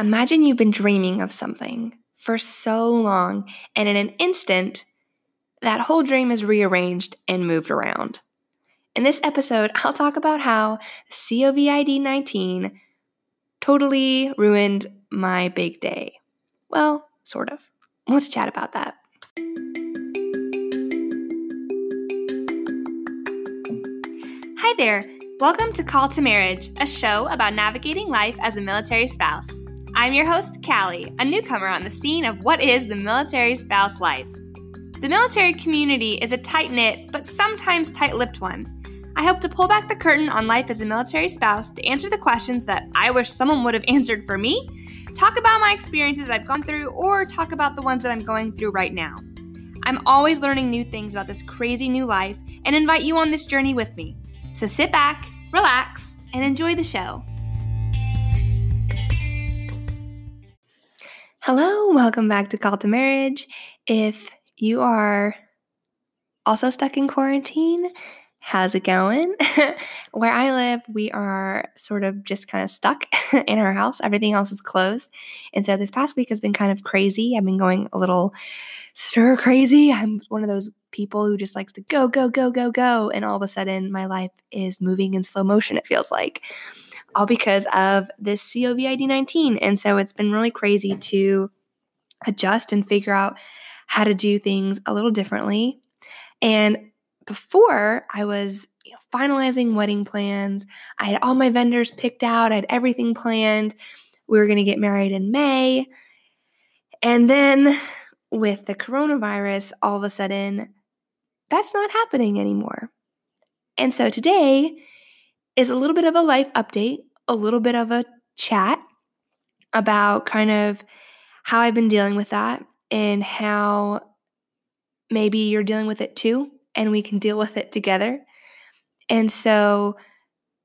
Imagine you've been dreaming of something for so long, and in an instant, that whole dream is rearranged and moved around. In this episode, I'll talk about how COVID 19 totally ruined my big day. Well, sort of. Let's chat about that. Hi there. Welcome to Call to Marriage, a show about navigating life as a military spouse. I'm your host, Callie, a newcomer on the scene of what is the military spouse life. The military community is a tight knit, but sometimes tight lipped one. I hope to pull back the curtain on life as a military spouse to answer the questions that I wish someone would have answered for me, talk about my experiences I've gone through, or talk about the ones that I'm going through right now. I'm always learning new things about this crazy new life and invite you on this journey with me. So sit back, relax, and enjoy the show. Hello, welcome back to Call to Marriage. If you are also stuck in quarantine, how's it going? Where I live, we are sort of just kind of stuck in our house. Everything else is closed. And so this past week has been kind of crazy. I've been going a little stir crazy. I'm one of those people who just likes to go, go, go, go, go. And all of a sudden, my life is moving in slow motion, it feels like all because of this COVID 19. And so it's been really crazy to adjust and figure out how to do things a little differently. And before I was you know, finalizing wedding plans, I had all my vendors picked out, I had everything planned. We were going to get married in May. And then with the coronavirus, all of a sudden, that's not happening anymore. And so today is a little bit of a life update, a little bit of a chat about kind of how I've been dealing with that and how maybe you're dealing with it too, and we can deal with it together. And so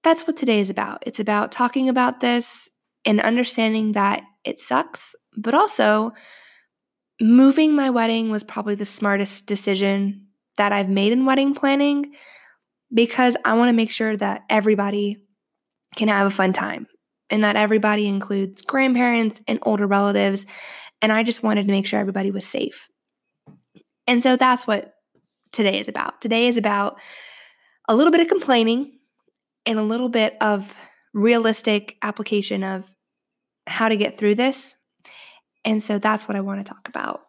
that's what today is about. It's about talking about this and understanding that it sucks, but also moving my wedding was probably the smartest decision that I've made in wedding planning because I want to make sure that everybody can have a fun time and that everybody includes grandparents and older relatives. And I just wanted to make sure everybody was safe. And so that's what today is about. Today is about a little bit of complaining and a little bit of realistic application of how to get through this. And so that's what I want to talk about.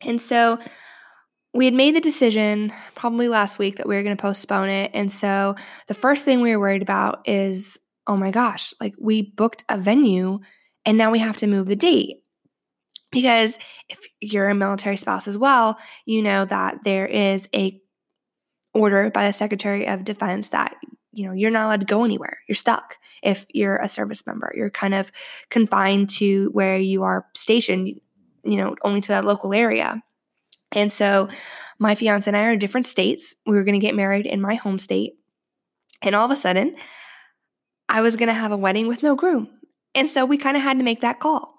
And so we had made the decision probably last week that we were going to postpone it. And so the first thing we were worried about is oh my gosh, like we booked a venue and now we have to move the date. Because if you're a military spouse as well, you know that there is a order by the Secretary of Defense that you know you're not allowed to go anywhere. You're stuck if you're a service member. You're kind of confined to where you are stationed, you know, only to that local area. And so my fiance and I are in different states. We were going to get married in my home state. And all of a sudden, I was going to have a wedding with no groom. And so we kind of had to make that call.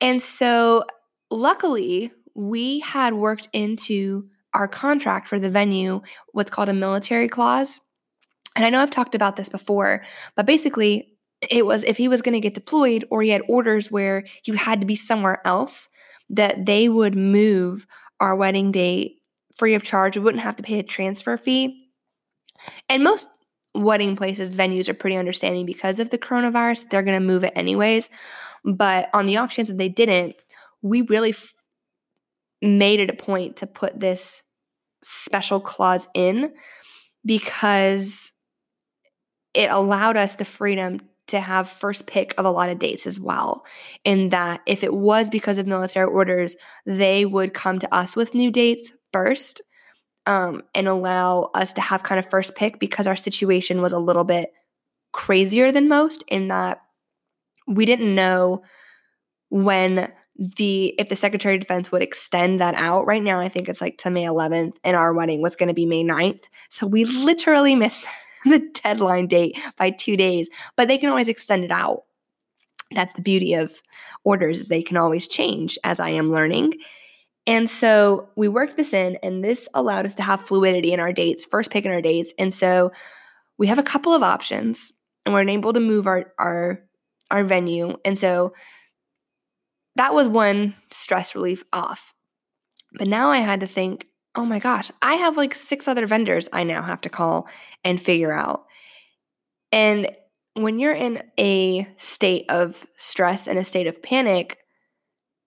And so luckily, we had worked into our contract for the venue what's called a military clause. And I know I've talked about this before, but basically, it was if he was going to get deployed or he had orders where he had to be somewhere else, that they would move our wedding date free of charge. We wouldn't have to pay a transfer fee. And most wedding places, venues are pretty understanding because of the coronavirus. They're going to move it anyways. But on the off chance that they didn't, we really f- made it a point to put this special clause in because it allowed us the freedom to have first pick of a lot of dates as well. In that if it was because of military orders, they would come to us with new dates first um, and allow us to have kind of first pick because our situation was a little bit crazier than most in that we didn't know when the if the secretary of defense would extend that out right now i think it's like to may 11th and our wedding was going to be may 9th so we literally missed the deadline date by two days but they can always extend it out that's the beauty of orders is they can always change as i am learning and so we worked this in, and this allowed us to have fluidity in our dates, first pick in our dates. And so we have a couple of options, and we're able to move our our our venue. And so that was one stress relief off. But now I had to think, oh my gosh, I have like six other vendors I now have to call and figure out. And when you're in a state of stress and a state of panic,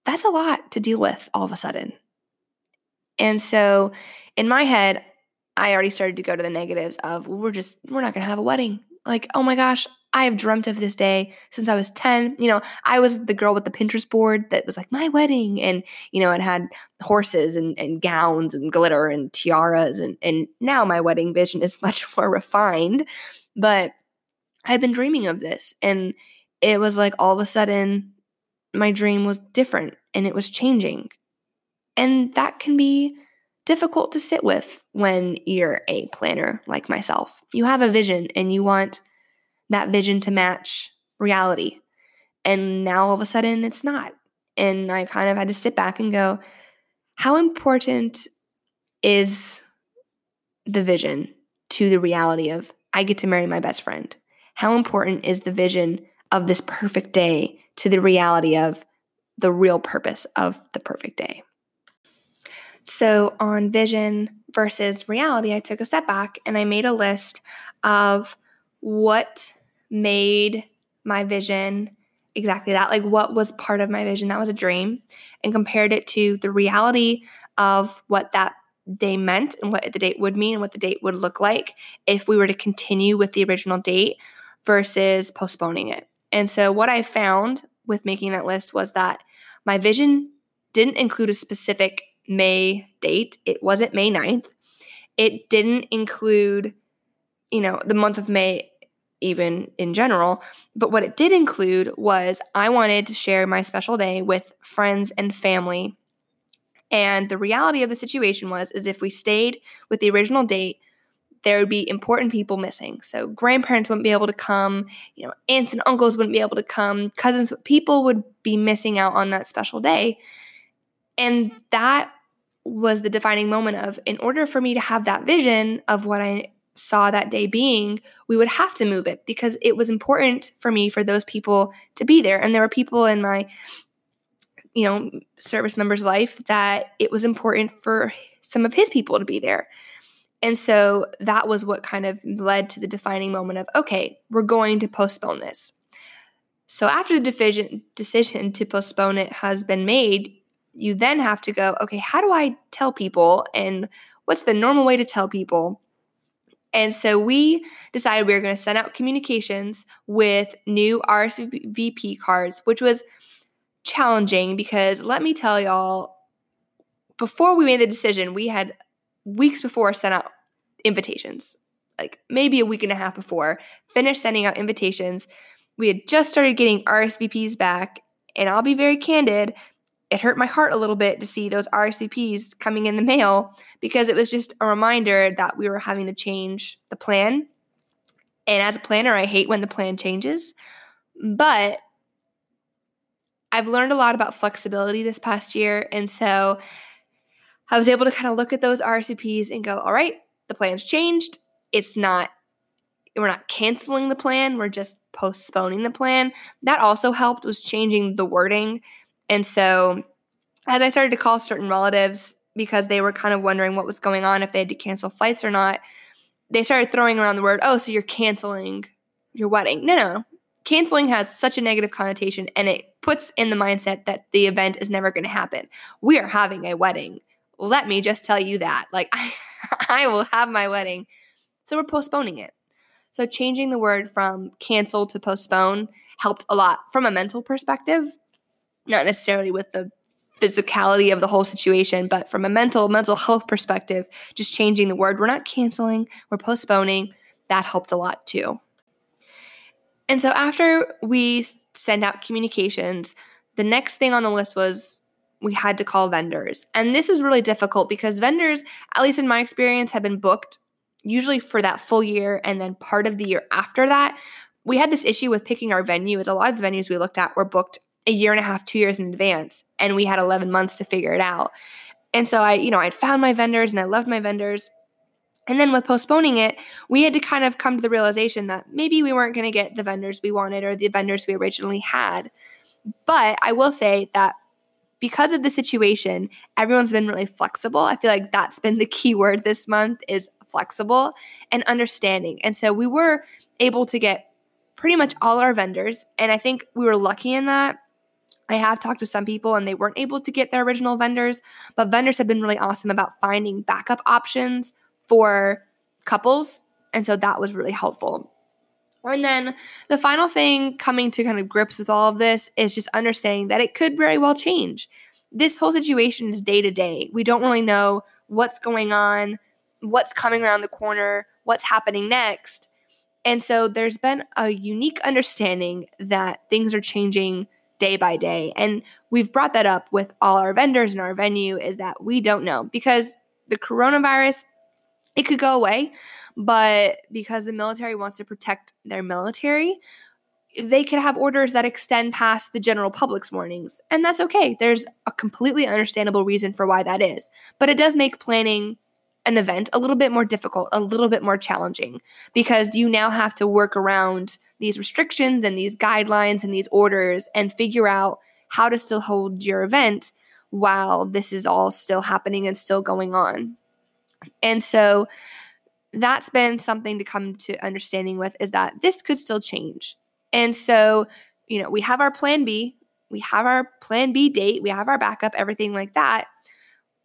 that's a lot to deal with all of a sudden. And so in my head, I already started to go to the negatives of well, we're just we're not gonna have a wedding. Like, oh my gosh, I have dreamt of this day since I was 10. You know, I was the girl with the Pinterest board that was like my wedding. And, you know, it had horses and, and gowns and glitter and tiaras. And, and now my wedding vision is much more refined. But I've been dreaming of this. And it was like all of a sudden my dream was different and it was changing. And that can be difficult to sit with when you're a planner like myself. You have a vision and you want that vision to match reality. And now all of a sudden it's not. And I kind of had to sit back and go, how important is the vision to the reality of I get to marry my best friend? How important is the vision of this perfect day to the reality of the real purpose of the perfect day? So, on vision versus reality, I took a step back and I made a list of what made my vision exactly that like what was part of my vision that was a dream and compared it to the reality of what that day meant and what the date would mean and what the date would look like if we were to continue with the original date versus postponing it. And so what I found with making that list was that my vision didn't include a specific May date. It wasn't May 9th. It didn't include, you know, the month of May even in general. But what it did include was I wanted to share my special day with friends and family. And the reality of the situation was is if we stayed with the original date, there would be important people missing. So grandparents wouldn't be able to come, you know, aunts and uncles wouldn't be able to come, cousins, people would be missing out on that special day. And that was the defining moment of in order for me to have that vision of what I saw that day being, we would have to move it because it was important for me for those people to be there. And there were people in my, you know, service member's life that it was important for some of his people to be there. And so that was what kind of led to the defining moment of, okay, we're going to postpone this. So after the decision, decision to postpone it has been made, you then have to go, okay, how do I tell people and what's the normal way to tell people and so we decided we were going to send out communications with new RSVP cards, which was challenging because let me tell y'all, before we made the decision, we had weeks before sent out invitations, like maybe a week and a half before, finished sending out invitations. We had just started getting RSVPs back. And I'll be very candid, it hurt my heart a little bit to see those RSVPs coming in the mail because it was just a reminder that we were having to change the plan. And as a planner, I hate when the plan changes. But I've learned a lot about flexibility this past year. And so I was able to kind of look at those RSVPs and go, all right, the plan's changed. It's not, we're not canceling the plan, we're just postponing the plan. That also helped was changing the wording and so, as I started to call certain relatives because they were kind of wondering what was going on, if they had to cancel flights or not, they started throwing around the word, oh, so you're canceling your wedding. No, no. Canceling has such a negative connotation and it puts in the mindset that the event is never going to happen. We are having a wedding. Let me just tell you that. Like, I, I will have my wedding. So, we're postponing it. So, changing the word from cancel to postpone helped a lot from a mental perspective not necessarily with the physicality of the whole situation, but from a mental mental health perspective, just changing the word. We're not canceling, we're postponing. That helped a lot too. And so after we send out communications, the next thing on the list was we had to call vendors. And this was really difficult because vendors, at least in my experience, have been booked usually for that full year and then part of the year after that. We had this issue with picking our venue as a lot of the venues we looked at were booked a year and a half, two years in advance, and we had 11 months to figure it out. And so I, you know, I'd found my vendors and I loved my vendors. And then with postponing it, we had to kind of come to the realization that maybe we weren't going to get the vendors we wanted or the vendors we originally had. But I will say that because of the situation, everyone's been really flexible. I feel like that's been the key word this month is flexible and understanding. And so we were able to get pretty much all our vendors. And I think we were lucky in that. I have talked to some people and they weren't able to get their original vendors, but vendors have been really awesome about finding backup options for couples. And so that was really helpful. And then the final thing coming to kind of grips with all of this is just understanding that it could very well change. This whole situation is day to day. We don't really know what's going on, what's coming around the corner, what's happening next. And so there's been a unique understanding that things are changing day by day. And we've brought that up with all our vendors and our venue is that we don't know because the coronavirus it could go away, but because the military wants to protect their military, they could have orders that extend past the general public's warnings. And that's okay. There's a completely understandable reason for why that is. But it does make planning an event a little bit more difficult, a little bit more challenging because you now have to work around these restrictions and these guidelines and these orders and figure out how to still hold your event while this is all still happening and still going on. And so that's been something to come to understanding with is that this could still change. And so, you know, we have our plan B, we have our plan B date, we have our backup, everything like that.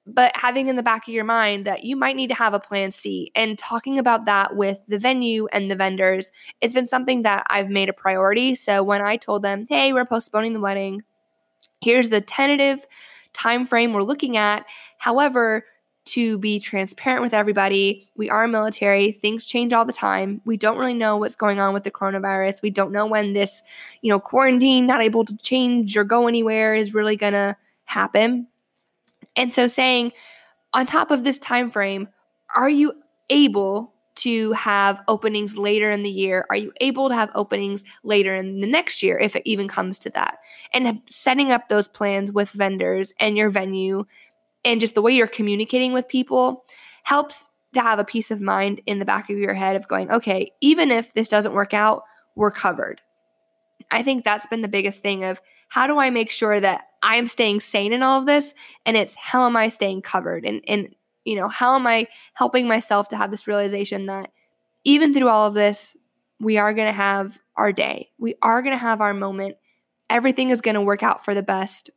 But having in the back of your mind that you might need to have a plan C and talking about that with the venue and the vendors, it's been something that I've made a priority. So when I told them, hey, we're postponing the wedding, here's the tentative time frame we're looking at. However, to be transparent with everybody. We are military. Things change all the time. We don't really know what's going on with the coronavirus. We don't know when this, you know, quarantine, not able to change or go anywhere is really going to happen. And so saying on top of this time frame, are you able to have openings later in the year? Are you able to have openings later in the next year if it even comes to that? And setting up those plans with vendors and your venue and just the way you're communicating with people helps to have a peace of mind in the back of your head of going, okay, even if this doesn't work out, we're covered. I think that's been the biggest thing of how do I make sure that I'm staying sane in all of this and it's how am I staying covered and and you know, how am I helping myself to have this realization that even through all of this, we are going to have our day. We are going to have our moment. Everything is going to work out for the best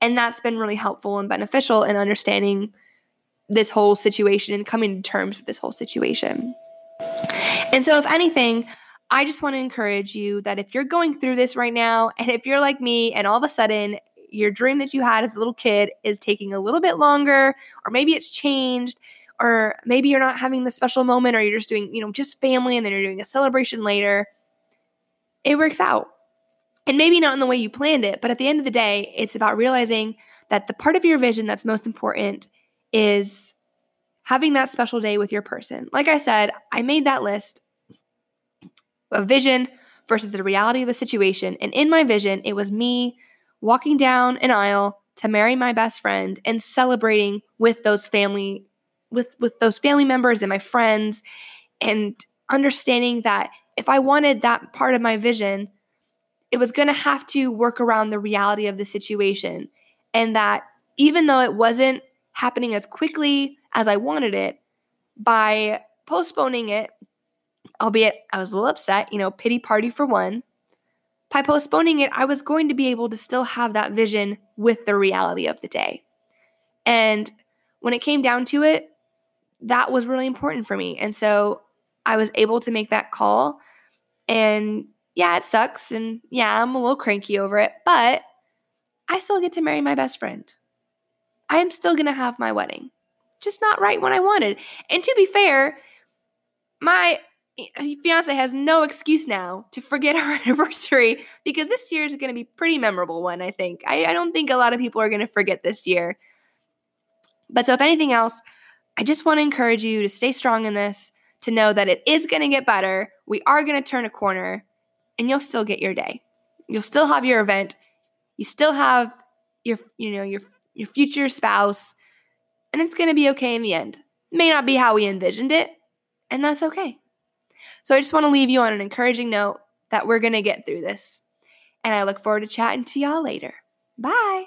and that's been really helpful and beneficial in understanding this whole situation and coming to terms with this whole situation. And so, if anything, I just want to encourage you that if you're going through this right now, and if you're like me, and all of a sudden your dream that you had as a little kid is taking a little bit longer, or maybe it's changed, or maybe you're not having the special moment, or you're just doing, you know, just family and then you're doing a celebration later, it works out. And maybe not in the way you planned it, but at the end of the day, it's about realizing that the part of your vision that's most important is having that special day with your person. Like I said, I made that list of vision versus the reality of the situation. And in my vision, it was me walking down an aisle to marry my best friend and celebrating with those family with with those family members and my friends and understanding that if I wanted that part of my vision it was going to have to work around the reality of the situation. And that even though it wasn't happening as quickly as I wanted it, by postponing it, albeit I was a little upset, you know, pity party for one. By postponing it, I was going to be able to still have that vision with the reality of the day. And when it came down to it, that was really important for me. And so I was able to make that call and yeah, it sucks. And yeah, I'm a little cranky over it, but I still get to marry my best friend. I am still going to have my wedding. Just not right when I wanted. And to be fair, my fiance has no excuse now to forget our anniversary because this year is going to be pretty memorable one, I think. I, I don't think a lot of people are going to forget this year. But so, if anything else, I just want to encourage you to stay strong in this, to know that it is going to get better. We are going to turn a corner and you'll still get your day. You'll still have your event. You still have your, you know, your your future spouse, and it's going to be okay in the end. may not be how we envisioned it, and that's okay. So I just want to leave you on an encouraging note that we're going to get through this. And I look forward to chatting to y'all later. Bye.